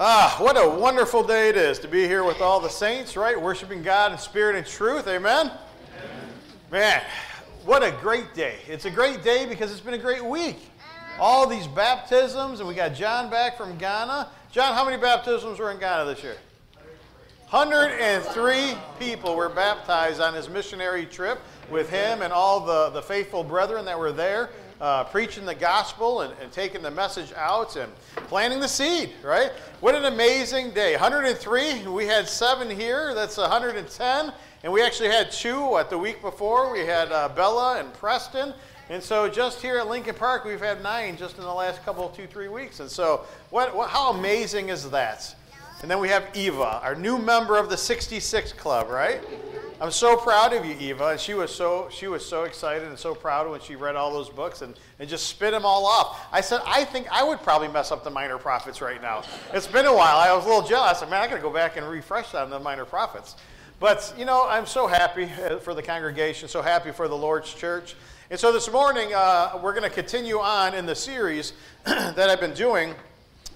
Ah, what a wonderful day it is to be here with all the saints, right? Worshiping God in spirit and truth. Amen? Amen? Man, what a great day. It's a great day because it's been a great week. All these baptisms, and we got John back from Ghana. John, how many baptisms were in Ghana this year? 103 people were baptized on his missionary trip with him and all the, the faithful brethren that were there uh, preaching the gospel and, and, taking the message out and planting the seed, right? What an amazing day. 103, we had seven here, that's 110. And we actually had two, at the week before? We had uh, Bella and Preston. And so just here at Lincoln Park, we've had nine just in the last couple, two, three weeks. And so what, what, how amazing is that? And then we have Eva, our new member of the 66 Club, right? I'm so proud of you, Eva. And she was so she was so excited and so proud when she read all those books and, and just spit them all off. I said, I think I would probably mess up the minor prophets right now. It's been a while. I was a little jealous. I man, I gotta go back and refresh on the minor prophets. But you know, I'm so happy uh, for the congregation, so happy for the Lord's church. And so this morning, uh, we're going to continue on in the series that I've been doing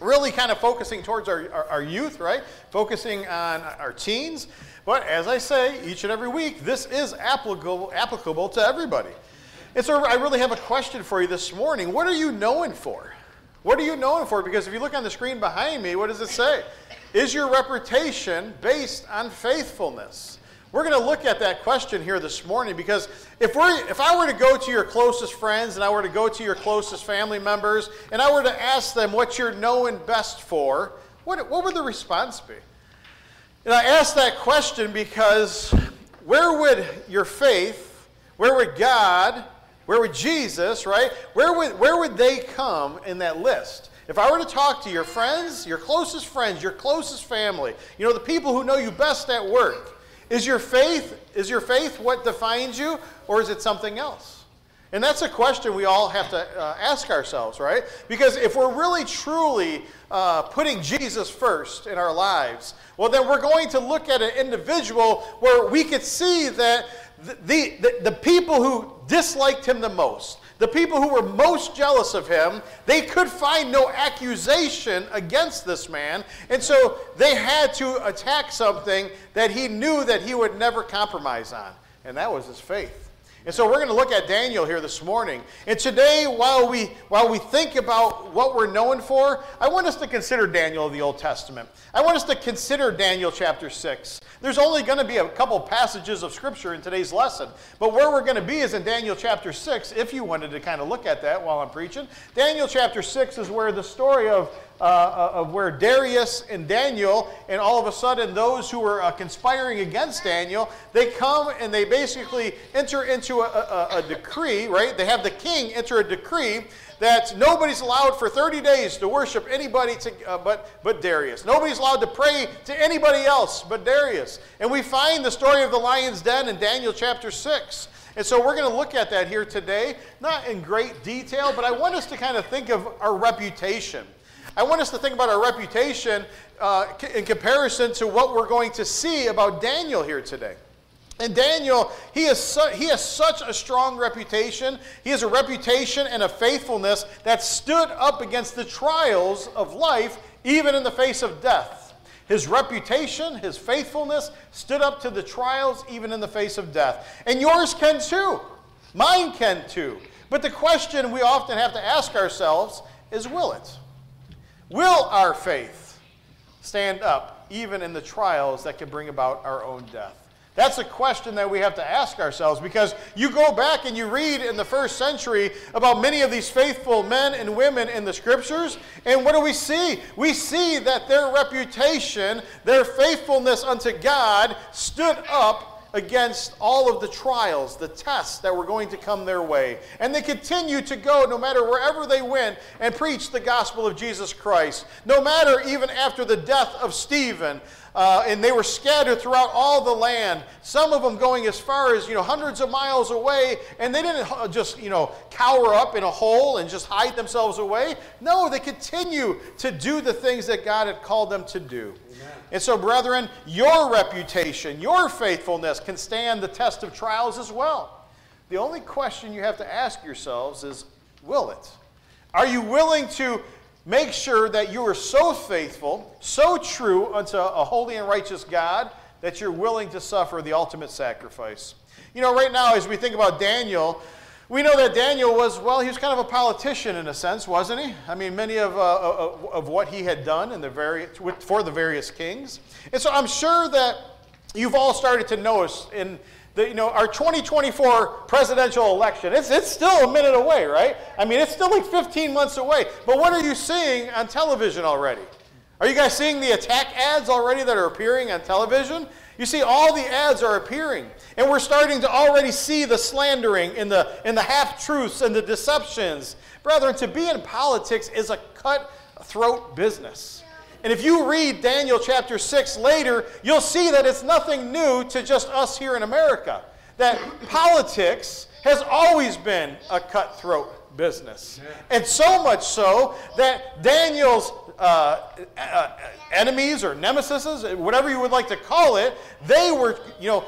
really kind of focusing towards our, our, our, youth, right? Focusing on our teens. But as I say each and every week, this is applicable, applicable to everybody. And so I really have a question for you this morning. What are you known for? What are you known for? Because if you look on the screen behind me, what does it say? Is your reputation based on faithfulness? We're going to look at that question here this morning because if, we're, if I were to go to your closest friends and I were to go to your closest family members and I were to ask them what you're known best for, what, what would the response be? And I ask that question because where would your faith, where would God, where would Jesus, right? Where would, where would they come in that list? If I were to talk to your friends, your closest friends, your closest family, you know, the people who know you best at work, is your faith, is your faith what defines you, or is it something else? And that's a question we all have to uh, ask ourselves, right? Because if we're really truly uh, putting Jesus first in our lives, well, then we're going to look at an individual where we could see that the, the, the people who disliked him the most, the people who were most jealous of him, they could find no accusation against this man. And so they had to attack something that he knew that he would never compromise on. And that was his faith. And so we're going to look at Daniel here this morning. And today, while we, while we think about what we're known for, I want us to consider Daniel of the Old Testament. I want us to consider Daniel chapter 6. There's only going to be a couple passages of Scripture in today's lesson. But where we're going to be is in Daniel chapter 6, if you wanted to kind of look at that while I'm preaching. Daniel chapter 6 is where the story of uh, uh, of where Darius and Daniel, and all of a sudden those who were uh, conspiring against Daniel, they come and they basically enter into a, a, a decree, right? They have the king enter a decree that nobody's allowed for 30 days to worship anybody to, uh, but, but Darius. Nobody's allowed to pray to anybody else but Darius. And we find the story of the lion's den in Daniel chapter 6. And so we're going to look at that here today, not in great detail, but I want us to kind of think of our reputation. I want us to think about our reputation uh, in comparison to what we're going to see about Daniel here today. And Daniel, he, is su- he has such a strong reputation. He has a reputation and a faithfulness that stood up against the trials of life, even in the face of death. His reputation, his faithfulness stood up to the trials, even in the face of death. And yours can too. Mine can too. But the question we often have to ask ourselves is will it? Will our faith stand up even in the trials that can bring about our own death? That's a question that we have to ask ourselves because you go back and you read in the first century about many of these faithful men and women in the scriptures, and what do we see? We see that their reputation, their faithfulness unto God stood up against all of the trials, the tests that were going to come their way. And they continued to go, no matter wherever they went, and preach the gospel of Jesus Christ. No matter even after the death of Stephen, uh, and they were scattered throughout all the land. Some of them going as far as you know hundreds of miles away, and they didn't uh, just you know cower up in a hole and just hide themselves away. No, they continue to do the things that God had called them to do. And so, brethren, your reputation, your faithfulness can stand the test of trials as well. The only question you have to ask yourselves is will it? Are you willing to make sure that you are so faithful, so true unto a holy and righteous God that you're willing to suffer the ultimate sacrifice. You know, right now, as we think about Daniel, we know that Daniel was, well, he was kind of a politician in a sense, wasn't he? I mean, many of, uh, of, of what he had done in the vari- for the various kings. And so I'm sure that you've all started to notice in the, you know, our 2024 presidential election, it's, it's still a minute away, right? I mean, it's still like 15 months away. But what are you seeing on television already? Are you guys seeing the attack ads already that are appearing on television? You see, all the ads are appearing. And we're starting to already see the slandering and the, and the half truths and the deceptions. Brethren, to be in politics is a cutthroat business. And if you read Daniel chapter 6 later, you'll see that it's nothing new to just us here in America. That politics has always been a cutthroat business. And so much so that Daniel's uh, uh, enemies or nemesis, whatever you would like to call it, they were, you know,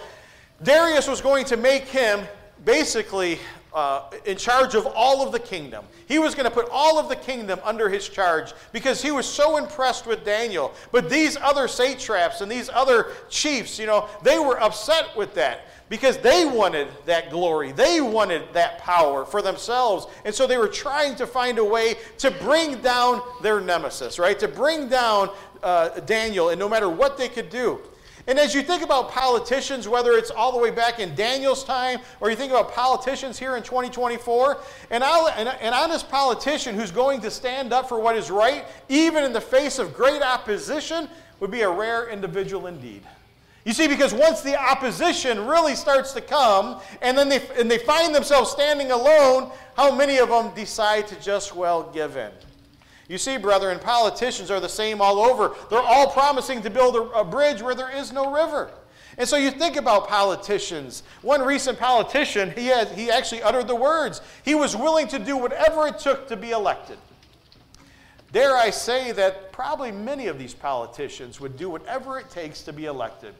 Darius was going to make him basically uh, in charge of all of the kingdom. He was going to put all of the kingdom under his charge because he was so impressed with Daniel. But these other satraps and these other chiefs, you know, they were upset with that because they wanted that glory. They wanted that power for themselves. And so they were trying to find a way to bring down their nemesis, right? To bring down uh, Daniel, and no matter what they could do. And as you think about politicians, whether it's all the way back in Daniel's time or you think about politicians here in 2024, an, an honest politician who's going to stand up for what is right, even in the face of great opposition, would be a rare individual indeed. You see, because once the opposition really starts to come and then they, and they find themselves standing alone, how many of them decide to just, well, give in? You see, brethren, politicians are the same all over. They're all promising to build a, a bridge where there is no river. And so you think about politicians. One recent politician, he, had, he actually uttered the words. He was willing to do whatever it took to be elected. Dare I say that probably many of these politicians would do whatever it takes to be elected.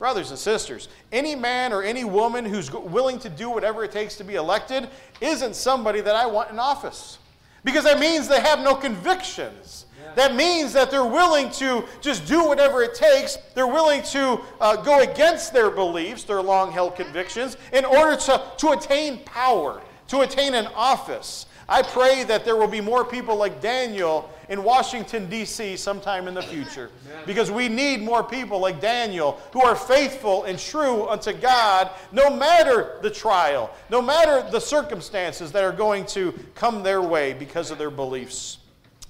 Brothers and sisters, any man or any woman who's willing to do whatever it takes to be elected isn't somebody that I want in office. Because that means they have no convictions. Yeah. That means that they're willing to just do whatever it takes. They're willing to uh, go against their beliefs, their long held convictions, in order to, to attain power, to attain an office. I pray that there will be more people like Daniel in Washington, D.C. sometime in the future. Because we need more people like Daniel who are faithful and true unto God no matter the trial, no matter the circumstances that are going to come their way because of their beliefs.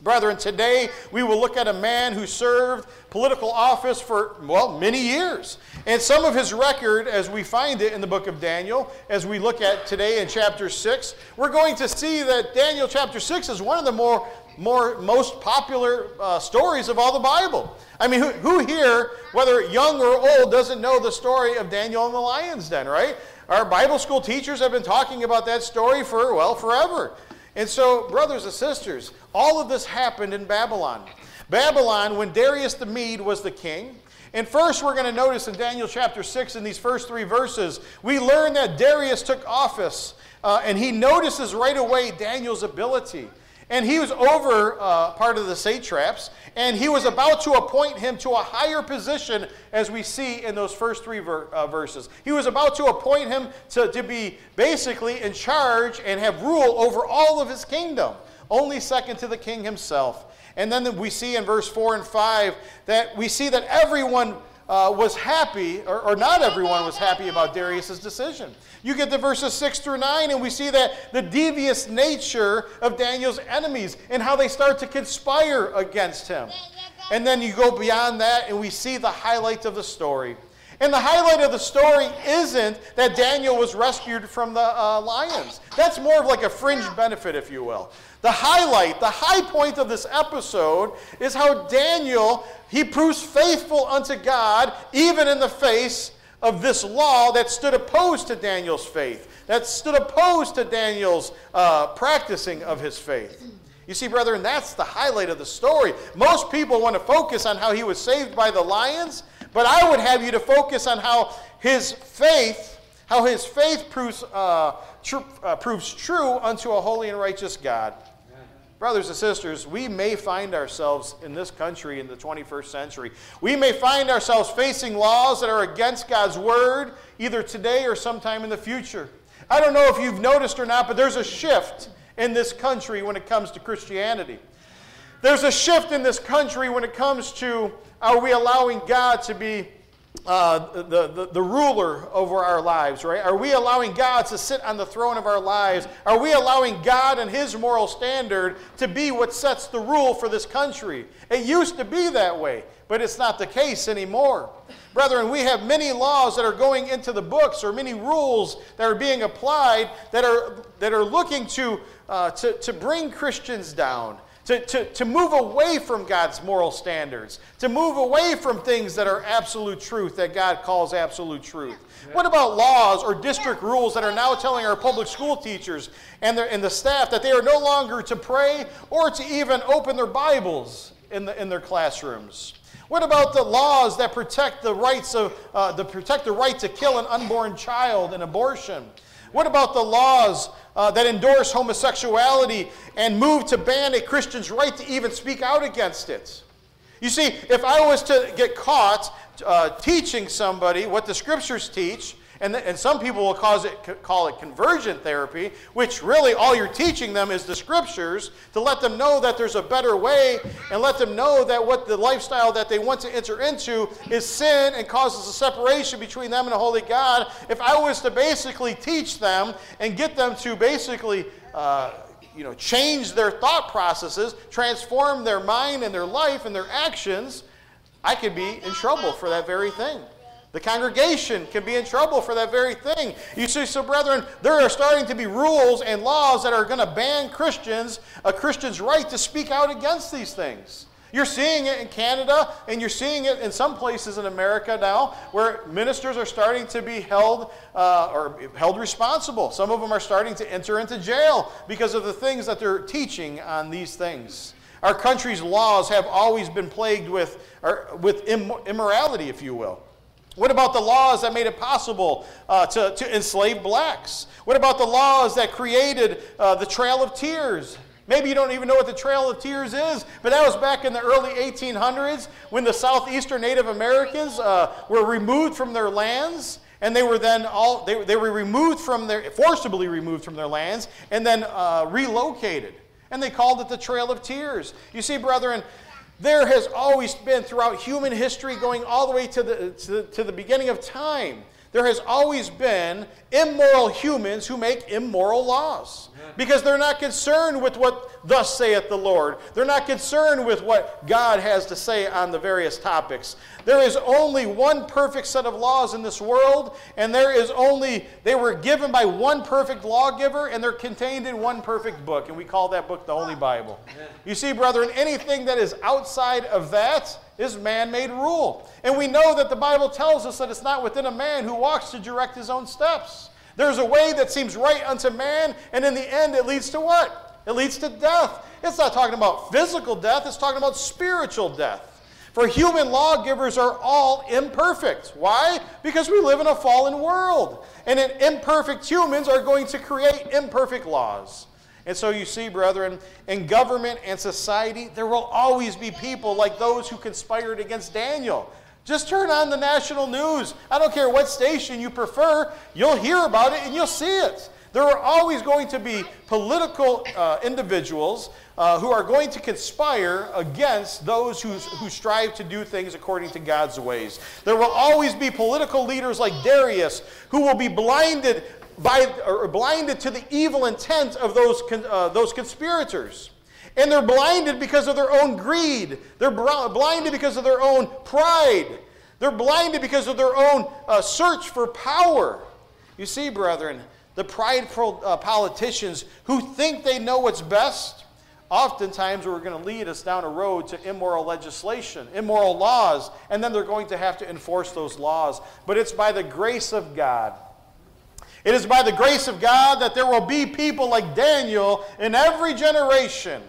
Brethren, today we will look at a man who served political office for, well, many years. And some of his record, as we find it in the book of Daniel, as we look at today in chapter 6, we're going to see that Daniel chapter 6 is one of the more, more most popular uh, stories of all the Bible. I mean, who, who here, whether young or old, doesn't know the story of Daniel and the lion's den, right? Our Bible school teachers have been talking about that story for, well, forever. And so, brothers and sisters, all of this happened in Babylon. Babylon, when Darius the Mede was the king, and first, we're going to notice in Daniel chapter 6, in these first three verses, we learn that Darius took office, uh, and he notices right away Daniel's ability. And he was over uh, part of the satraps, and he was about to appoint him to a higher position, as we see in those first three ver- uh, verses. He was about to appoint him to, to be basically in charge and have rule over all of his kingdom, only second to the king himself. And then we see in verse 4 and 5 that we see that everyone uh, was happy, or, or, not everyone was happy about Darius's decision. You get to verses 6 through 9, and we see that the devious nature of Daniel's enemies and how they start to conspire against him. And then you go beyond that, and we see the highlights of the story. And the highlight of the story isn't that Daniel was rescued from the uh, lions. That's more of like a fringe benefit, if you will. The highlight, the high point of this episode is how Daniel, he proves faithful unto God even in the face of this law that stood opposed to Daniel's faith, that stood opposed to Daniel's uh, practicing of his faith. You see, brethren, that's the highlight of the story. Most people want to focus on how he was saved by the lions, but I would have you to focus on how his faith, how his faith proves, uh, tr- uh, proves true unto a holy and righteous God. brothers and sisters, we may find ourselves in this country in the 21st century. We may find ourselves facing laws that are against God's word, either today or sometime in the future. I don't know if you've noticed or not, but there's a shift in this country when it comes to Christianity. There's a shift in this country when it comes to are we allowing God to be uh, the, the, the ruler over our lives, right? Are we allowing God to sit on the throne of our lives? Are we allowing God and His moral standard to be what sets the rule for this country? It used to be that way, but it's not the case anymore. Brethren, we have many laws that are going into the books or many rules that are being applied that are, that are looking to, uh, to, to bring Christians down to, to, to move away from God's moral standards, to move away from things that are absolute truth, that God calls absolute truth. What about laws or district rules that are now telling our public school teachers and, their, and the staff that they are no longer to pray or to even open their Bibles in, the, in their classrooms? What about the laws that protect the rights of uh, to protect the right to kill an unborn child in abortion? What about the laws uh, that endorse homosexuality and move to ban a Christian's right to even speak out against it? You see, if I was to get caught uh, teaching somebody what the scriptures teach, and, and some people will cause it, call it conversion therapy, which really all you're teaching them is the scriptures to let them know that there's a better way and let them know that what the lifestyle that they want to enter into is sin and causes a separation between them and a holy God. If I was to basically teach them and get them to basically uh, you know, change their thought processes, transform their mind and their life and their actions, I could be in trouble for that very thing. The congregation can be in trouble for that very thing. You see, so brethren, there are starting to be rules and laws that are going to ban Christians, a Christian's right to speak out against these things. You're seeing it in Canada, and you're seeing it in some places in America now, where ministers are starting to be held uh, or held responsible. Some of them are starting to enter into jail because of the things that they're teaching on these things. Our country's laws have always been plagued with, or, with immorality, if you will. What about the laws that made it possible uh, to, to enslave blacks? What about the laws that created uh, the Trail of Tears? Maybe you don't even know what the Trail of Tears is, but that was back in the early 1800s when the southeastern Native Americans uh, were removed from their lands. And they were then all, they, they were removed from their, forcibly removed from their lands, and then uh, relocated. And they called it the Trail of Tears. You see, brethren, there has always been throughout human history, going all the way to the, to, to the beginning of time, there has always been immoral humans who make immoral laws because they're not concerned with what thus saith the Lord. They're not concerned with what God has to say on the various topics. There is only one perfect set of laws in this world, and there is only, they were given by one perfect lawgiver, and they're contained in one perfect book, and we call that book the Holy Bible. You see, brethren, anything that is outside of that is man made rule. And we know that the Bible tells us that it's not within a man who walks to direct his own steps. There's a way that seems right unto man, and in the end, it leads to what? It leads to death. It's not talking about physical death, it's talking about spiritual death. For human lawgivers are all imperfect. Why? Because we live in a fallen world. And imperfect humans are going to create imperfect laws. And so you see, brethren, in government and society, there will always be people like those who conspired against Daniel. Just turn on the national news. I don't care what station you prefer, you'll hear about it and you'll see it. There are always going to be political uh, individuals uh, who are going to conspire against those who, who strive to do things according to God's ways. There will always be political leaders like Darius who will be blinded by, or blinded to the evil intent of those, uh, those conspirators. And they're blinded because of their own greed. They're blinded because of their own pride. They're blinded because of their own uh, search for power. You see, brethren, the prideful uh, politicians who think they know what's best oftentimes are going to lead us down a road to immoral legislation, immoral laws, and then they're going to have to enforce those laws. But it's by the grace of God it is by the grace of God that there will be people like Daniel in every generation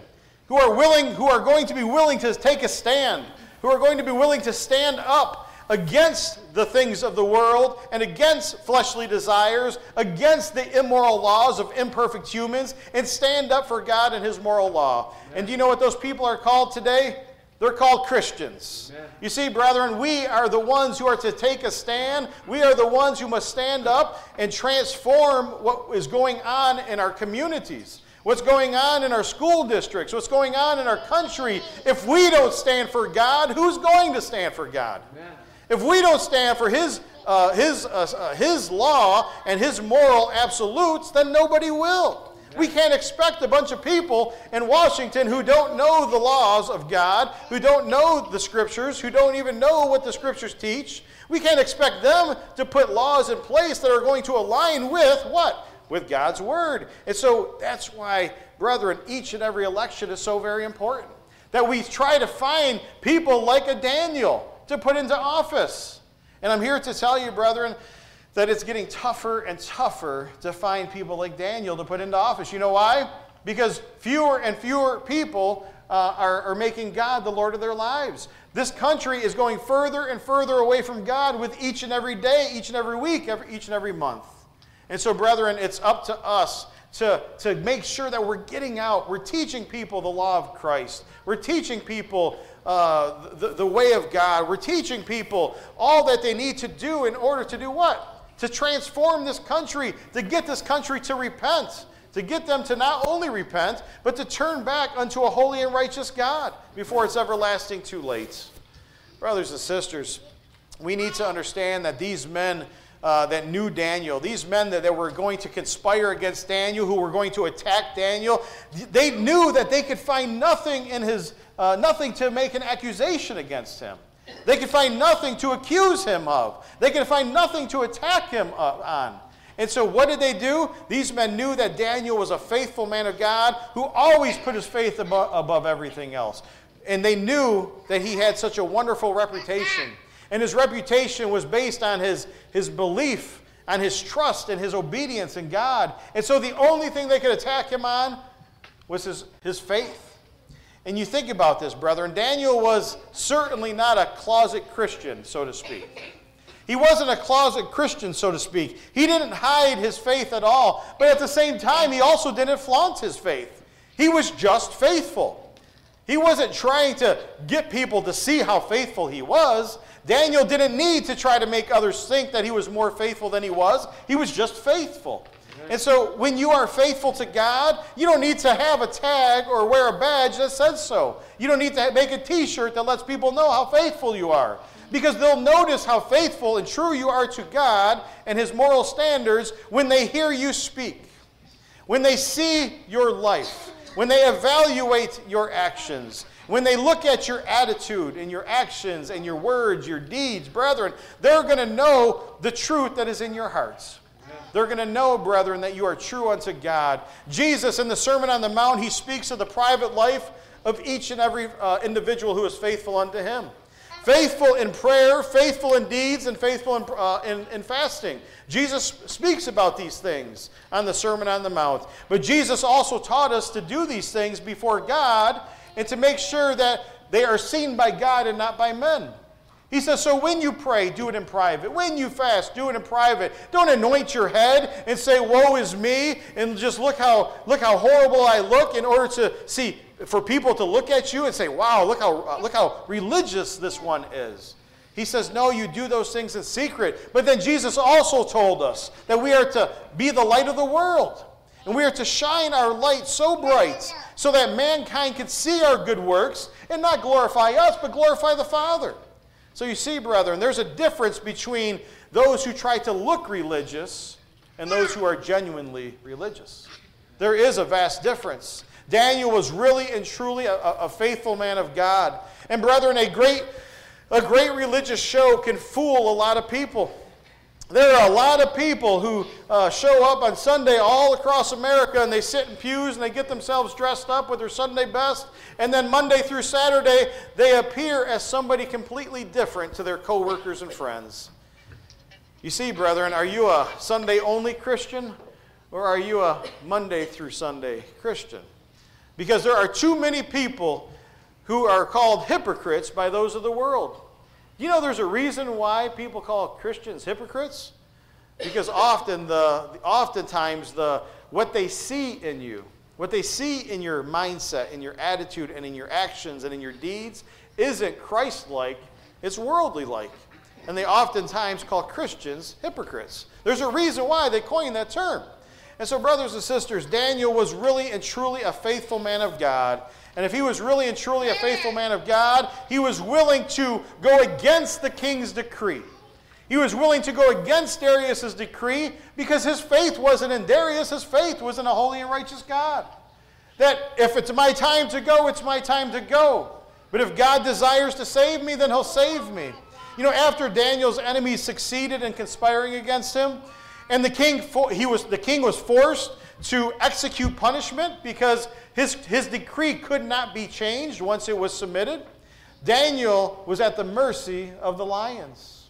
who are willing, who are going to be willing to take a stand, who are going to be willing to stand up against the things of the world and against fleshly desires, against the immoral laws of imperfect humans, and stand up for God and His moral law. And do you know what those people are called today? They're called Christians. Amen. You see, brethren, we are the ones who are to take a stand. We are the ones who must stand up and transform what is going on in our communities what's going on in our school districts, what's going on in our country. If we don't stand for God, who's going to stand for God? Amen. If we don't stand for His, uh, his, uh, uh, his law and His moral absolutes, then nobody will. We can't expect a bunch of people in Washington who don't know the laws of God, who don't know the scriptures, who don't even know what the scriptures teach. We can't expect them to put laws in place that are going to align with what? with God's word. And so that's why, brethren, each and every election is so very important. That we try to find people like a Daniel to put into office. And I'm here to tell you, brethren, that it's getting tougher and tougher to find people like Daniel to put into office. You know why? Because fewer and fewer people uh, are, are making God the Lord of their lives. This country is going further and further away from God with each and every day, each and every week, every, each and every month. And so, brethren, it's up to us to, to make sure that we're getting out. We're teaching people the law of Christ. We're teaching people uh, the, the way of God. We're teaching people all that they need to do in order to do what? To transform this country, to get this country to repent, to get them to not only repent, but to turn back unto a holy and righteous God before it's everlasting too late. Brothers and sisters, we need to understand that these men uh, that knew Daniel, these men that, that were going to conspire against Daniel, who were going to attack Daniel, they knew that they could find nothing in his, uh, nothing to make an accusation against him. They could find nothing to accuse him of. They could find nothing to attack him uh, on. And so, what did they do? These men knew that Daniel was a faithful man of God who always put his faith above, above everything else. And they knew that he had such a wonderful reputation and his reputation was based on his, his belief, on his trust, and his obedience in God. And so the only thing they could attack him on was his, his faith. And you think about this, brethren. Daniel was certainly not a closet Christian, so to speak. He wasn't a closet Christian, so to speak. He didn't hide his faith at all. But at the same time, he also didn't flaunt his faith. He was just faithful. He wasn't trying to get people to see how faithful he was. Daniel didn't need to try to make others think that he was more faithful than he was. He was just faithful. And so when you are faithful to God, you don't need to have a tag or wear a badge that says so. You don't need to make a t shirt that lets people know how faithful you are. Because they'll notice how faithful and true you are to God and His moral standards when they hear you speak, when they see your life, when they evaluate your actions, when they look at your attitude and your actions and your words, your deeds, brethren, they're going to know the truth that is in your hearts. They're going to know, brethren, that you are true unto God. Jesus, in the Sermon on the Mount, he speaks of the private life of each and every uh, individual who is faithful unto him. Faithful in prayer, faithful in deeds, and faithful in, uh, in, in fasting. Jesus speaks about these things on the Sermon on the Mount. But Jesus also taught us to do these things before God and to make sure that they are seen by God and not by men. He says, so when you pray, do it in private. When you fast, do it in private. Don't anoint your head and say, woe is me, and just look how, look how horrible I look in order to see, for people to look at you and say, wow, look how, look how religious this one is. He says, no, you do those things in secret. But then Jesus also told us that we are to be the light of the world. And we are to shine our light so bright so that mankind can see our good works and not glorify us, but glorify the Father. So you see, brethren, there's a difference between those who try to look religious and those who are genuinely religious. There is a vast difference. Daniel was really and truly a, a faithful man of God. And brethren, a great, a great religious show can fool a lot of people. There are a lot of people who uh, show up on Sunday all across America and they sit in pews and they get themselves dressed up with their Sunday best. And then Monday through Saturday, they appear as somebody completely different to their coworkers and friends. You see, brethren, are you a Sunday only Christian or are you a Monday through Sunday Christian? Because there are too many people who are called hypocrites by those of the world. You know, there's a reason why people call Christians hypocrites? Because often the, oftentimes the, what they see in you, what they see in your mindset, in your attitude, and in your actions and in your deeds isn't Christ like, it's worldly like. And they oftentimes call Christians hypocrites. There's a reason why they coined that term. And so, brothers and sisters, Daniel was really and truly a faithful man of God. And if he was really and truly a faithful man of God, he was willing to go against the king's decree. He was willing to go against Darius's decree because his faith wasn't in Darius, his faith was in a holy and righteous God. That if it's my time to go, it's my time to go. But if God desires to save me, then he'll save me. You know, after Daniel's enemies succeeded in conspiring against him, and the king, he was, the king was forced to execute punishment because his, his decree could not be changed once it was submitted. Daniel was at the mercy of the lions.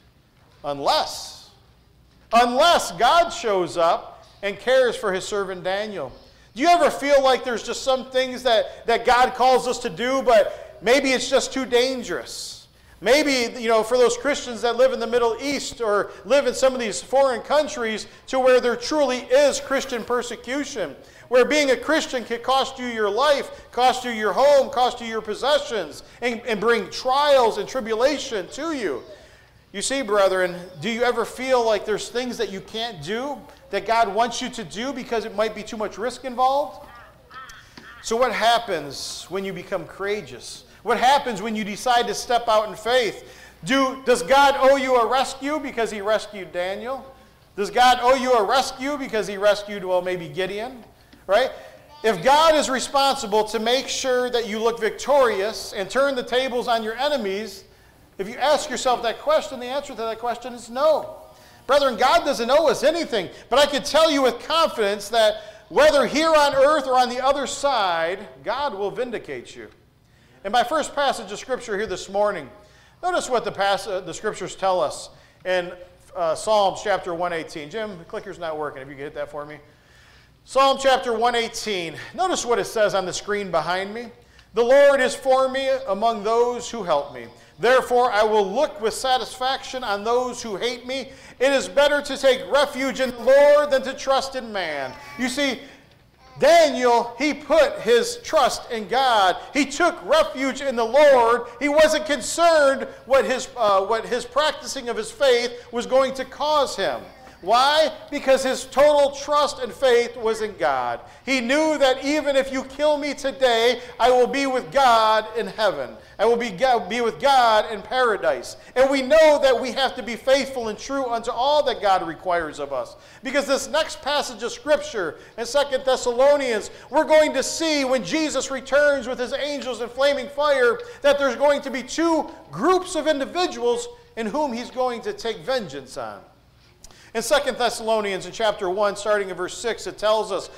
Unless, unless God shows up and cares for his servant Daniel. Do you ever feel like there's just some things that, that God calls us to do, but maybe it's just too dangerous? Maybe, you know, for those Christians that live in the Middle East or live in some of these foreign countries to where there truly is Christian persecution, where being a Christian can cost you your life, cost you your home, cost you your possessions, and, and bring trials and tribulation to you. You see, brethren, do you ever feel like there's things that you can't do that God wants you to do because it might be too much risk involved? So, what happens when you become courageous? What happens when you decide to step out in faith? Do, does God owe you a rescue because he rescued Daniel? Does God owe you a rescue because he rescued, well, maybe Gideon? Right? If God is responsible to make sure that you look victorious and turn the tables on your enemies, if you ask yourself that question, the answer to that question is no. Brethren, God doesn't owe us anything, but I can tell you with confidence that whether here on earth or on the other side, God will vindicate you. In my first passage of Scripture here this morning, notice what the, uh, the Scriptures tell us in uh, Psalms chapter 118. Jim, the clicker's not working. If you could hit that for me. Psalm chapter 118. Notice what it says on the screen behind me. The Lord is for me among those who help me. Therefore, I will look with satisfaction on those who hate me. It is better to take refuge in the Lord than to trust in man. You see, Daniel, he put his trust in God. He took refuge in the Lord. He wasn't concerned what his, uh, what his practicing of his faith was going to cause him. Why? Because his total trust and faith was in God. He knew that even if you kill me today, I will be with God in heaven. I will be, be with God in paradise. And we know that we have to be faithful and true unto all that God requires of us. Because this next passage of Scripture in Second Thessalonians, we're going to see when Jesus returns with his angels in flaming fire that there's going to be two groups of individuals in whom he's going to take vengeance on. In 2 Thessalonians, in chapter 1, starting in verse 6, it tells us,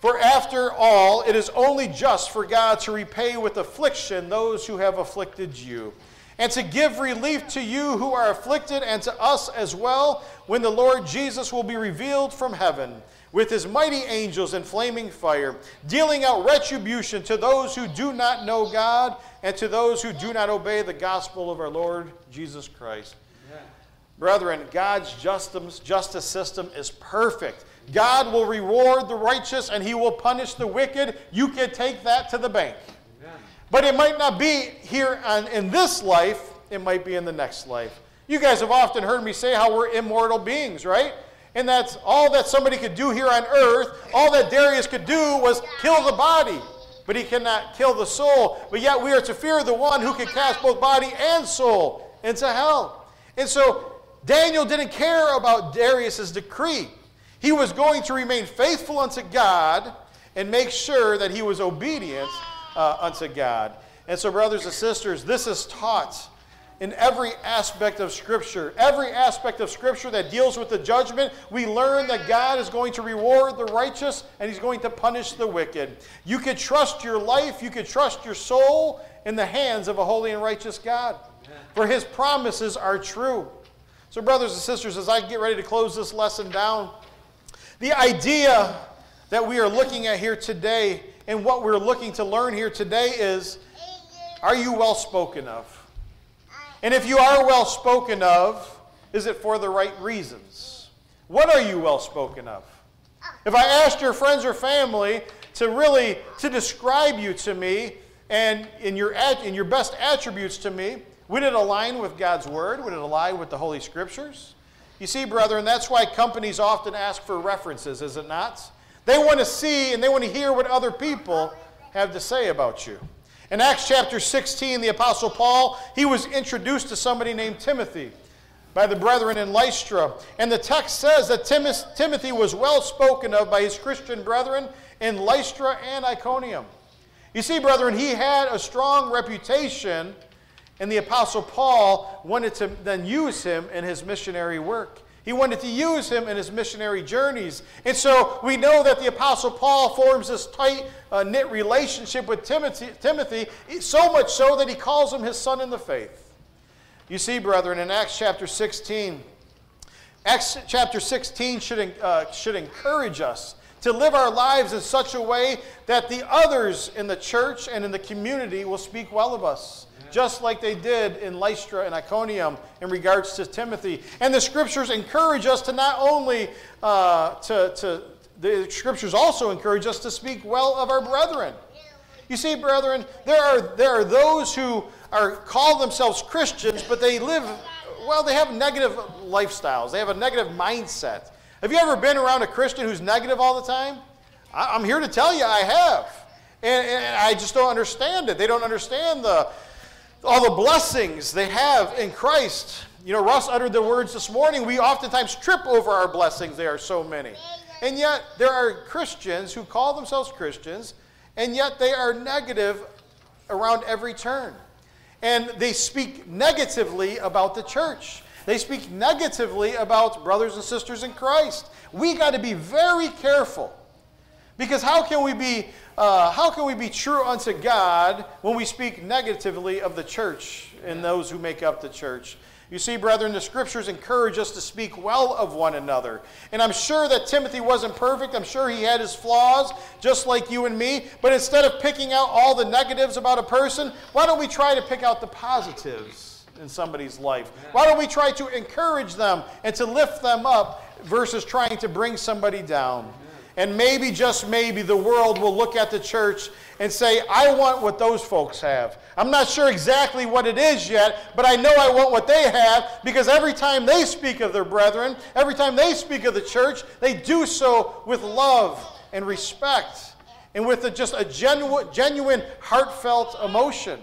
For after all, it is only just for God to repay with affliction those who have afflicted you, and to give relief to you who are afflicted, and to us as well, when the Lord Jesus will be revealed from heaven with his mighty angels in flaming fire, dealing out retribution to those who do not know God and to those who do not obey the gospel of our Lord Jesus Christ. Brethren, God's justice, justice system is perfect. God will reward the righteous and he will punish the wicked. You can take that to the bank. Amen. But it might not be here on, in this life, it might be in the next life. You guys have often heard me say how we're immortal beings, right? And that's all that somebody could do here on earth, all that Darius could do was kill the body, but he cannot kill the soul. But yet we are to fear the one who can cast both body and soul into hell. And so Daniel didn't care about Darius's decree. He was going to remain faithful unto God and make sure that he was obedient uh, unto God. And so, brothers and sisters, this is taught in every aspect of Scripture. Every aspect of Scripture that deals with the judgment, we learn that God is going to reward the righteous and He's going to punish the wicked. You could trust your life, you could trust your soul in the hands of a holy and righteous God. For His promises are true. So, brothers and sisters, as I get ready to close this lesson down, the idea that we are looking at here today and what we're looking to learn here today is are you well spoken of? And if you are well spoken of, is it for the right reasons? What are you well spoken of? If I asked your friends or family to really to describe you to me and in your in your best attributes to me, would it align with God's word? Would it align with the Holy Scriptures? You see, brethren, that's why companies often ask for references, is it not? They want to see and they want to hear what other people have to say about you. In Acts chapter 16, the Apostle Paul, he was introduced to somebody named Timothy by the brethren in Lystra. And the text says that Timothy was well spoken of by his Christian brethren in Lystra and Iconium. You see, brethren, he had a strong reputation, and the Apostle Paul wanted to then use him in his missionary work. He wanted to use him in his missionary journeys. And so we know that the Apostle Paul forms this tight uh, knit relationship with Timothy, Timothy, so much so that he calls him his son in the faith. You see, brethren, in Acts chapter 16, Acts chapter 16 should, uh, should encourage us to live our lives in such a way that the others in the church and in the community will speak well of us just like they did in Lystra and Iconium in regards to Timothy. And the scriptures encourage us to not only uh, to, to the scriptures also encourage us to speak well of our brethren. You see, brethren, there are, there are those who are call themselves Christians, but they live, well, they have negative lifestyles. They have a negative mindset. Have you ever been around a Christian who's negative all the time? I'm here to tell you I have. And, and I just don't understand it. They don't understand the, all the blessings they have in Christ. You know, Russ uttered the words this morning. We oftentimes trip over our blessings. There are so many. And yet, there are Christians who call themselves Christians, and yet they are negative around every turn. And they speak negatively about the church. They speak negatively about brothers and sisters in Christ. We got to be very careful. Because how can we be uh, how can we be true unto God when we speak negatively of the church and those who make up the church? You see, brethren, the scriptures encourage us to speak well of one another. And I'm sure that Timothy wasn't perfect. I'm sure he had his flaws, just like you and me. But instead of picking out all the negatives about a person, why don't we try to pick out the positives in somebody's life? Why don't we try to encourage them and to lift them up versus trying to bring somebody down? And maybe, just maybe, the world will look at the church and say, I want what those folks have. I'm not sure exactly what it is yet, but I know I want what they have because every time they speak of their brethren, every time they speak of the church, they do so with love and respect and with a, just a genuine, genuine, heartfelt emotion.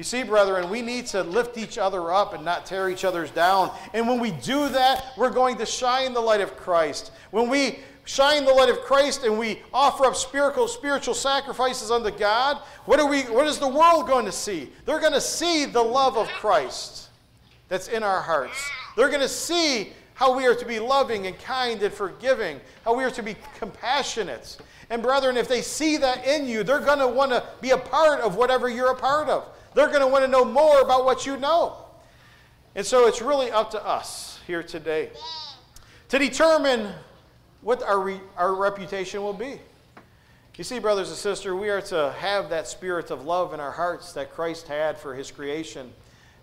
You see, brethren, we need to lift each other up and not tear each other's down. And when we do that, we're going to shine the light of Christ. When we shine the light of Christ and we offer up spiritual, spiritual sacrifices unto God, what, are we, what is the world going to see? They're going to see the love of Christ that's in our hearts. They're going to see how we are to be loving and kind and forgiving, how we are to be compassionate. And brethren, if they see that in you, they're going to want to be a part of whatever you're a part of. They're going to want to know more about what you know. And so it's really up to us here today to determine what our, re, our reputation will be. You see, brothers and sisters, we are to have that spirit of love in our hearts that Christ had for his creation.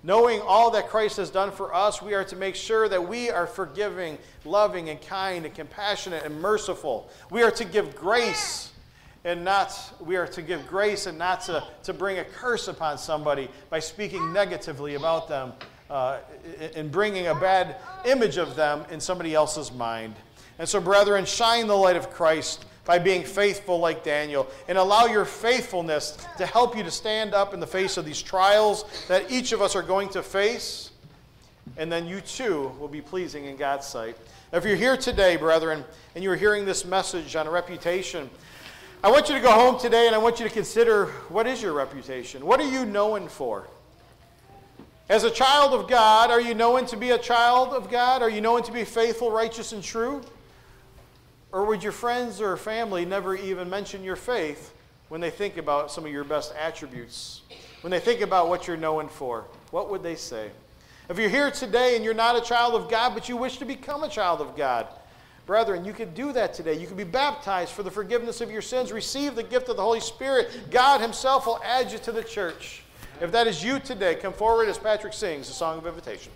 Knowing all that Christ has done for us, we are to make sure that we are forgiving, loving, and kind, and compassionate, and merciful. We are to give grace and not, we are to give grace and not to, to bring a curse upon somebody by speaking negatively about them uh, and bringing a bad image of them in somebody else's mind. And so, brethren, shine the light of Christ by being faithful like Daniel, and allow your faithfulness to help you to stand up in the face of these trials that each of us are going to face, and then you too will be pleasing in God's sight. If you're here today, brethren, and you're hearing this message on reputation, I want you to go home today and I want you to consider what is your reputation? What are you known for? As a child of God, are you known to be a child of God? Are you known to be faithful, righteous, and true? Or would your friends or family never even mention your faith when they think about some of your best attributes? When they think about what you're known for, what would they say? If you're here today and you're not a child of God, but you wish to become a child of God, brethren, you could do that today. You could be baptized for the forgiveness of your sins, receive the gift of the Holy Spirit. God Himself will add you to the church. If that is you today, come forward as Patrick sings the song of invitation.